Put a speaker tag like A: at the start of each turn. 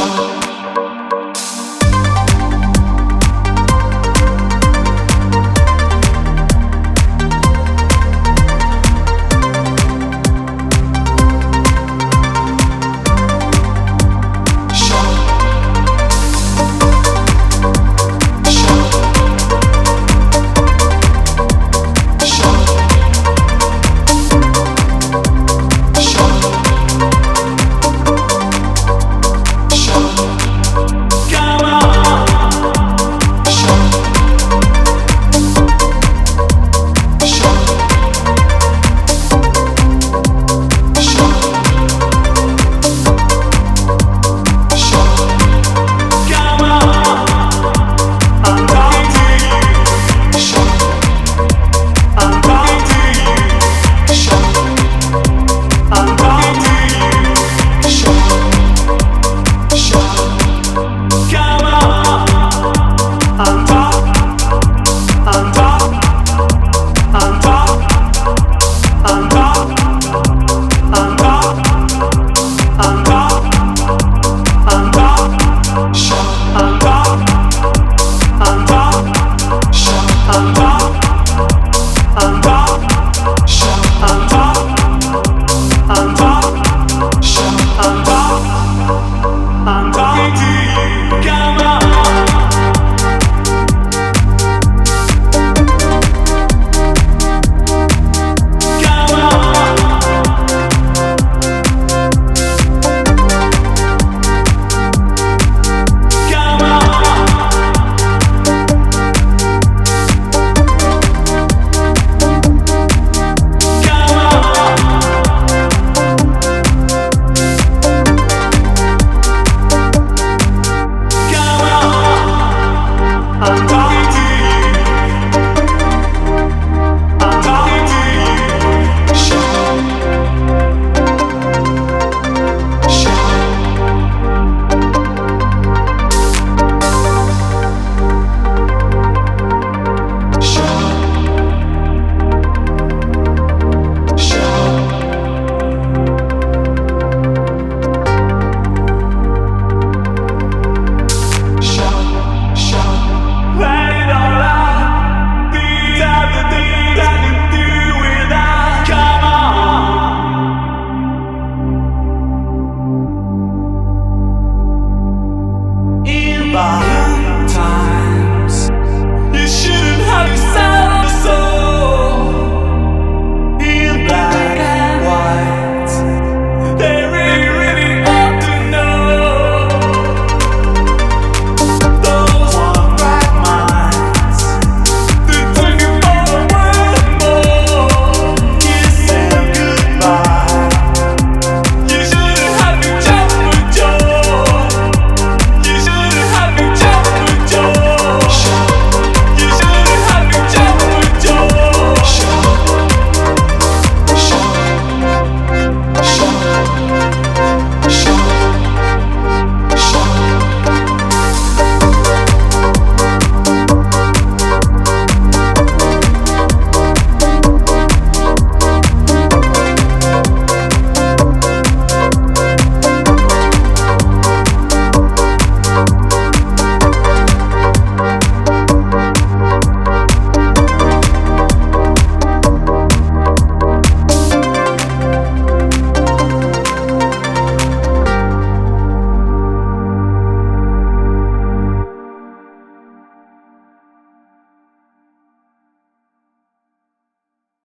A: show.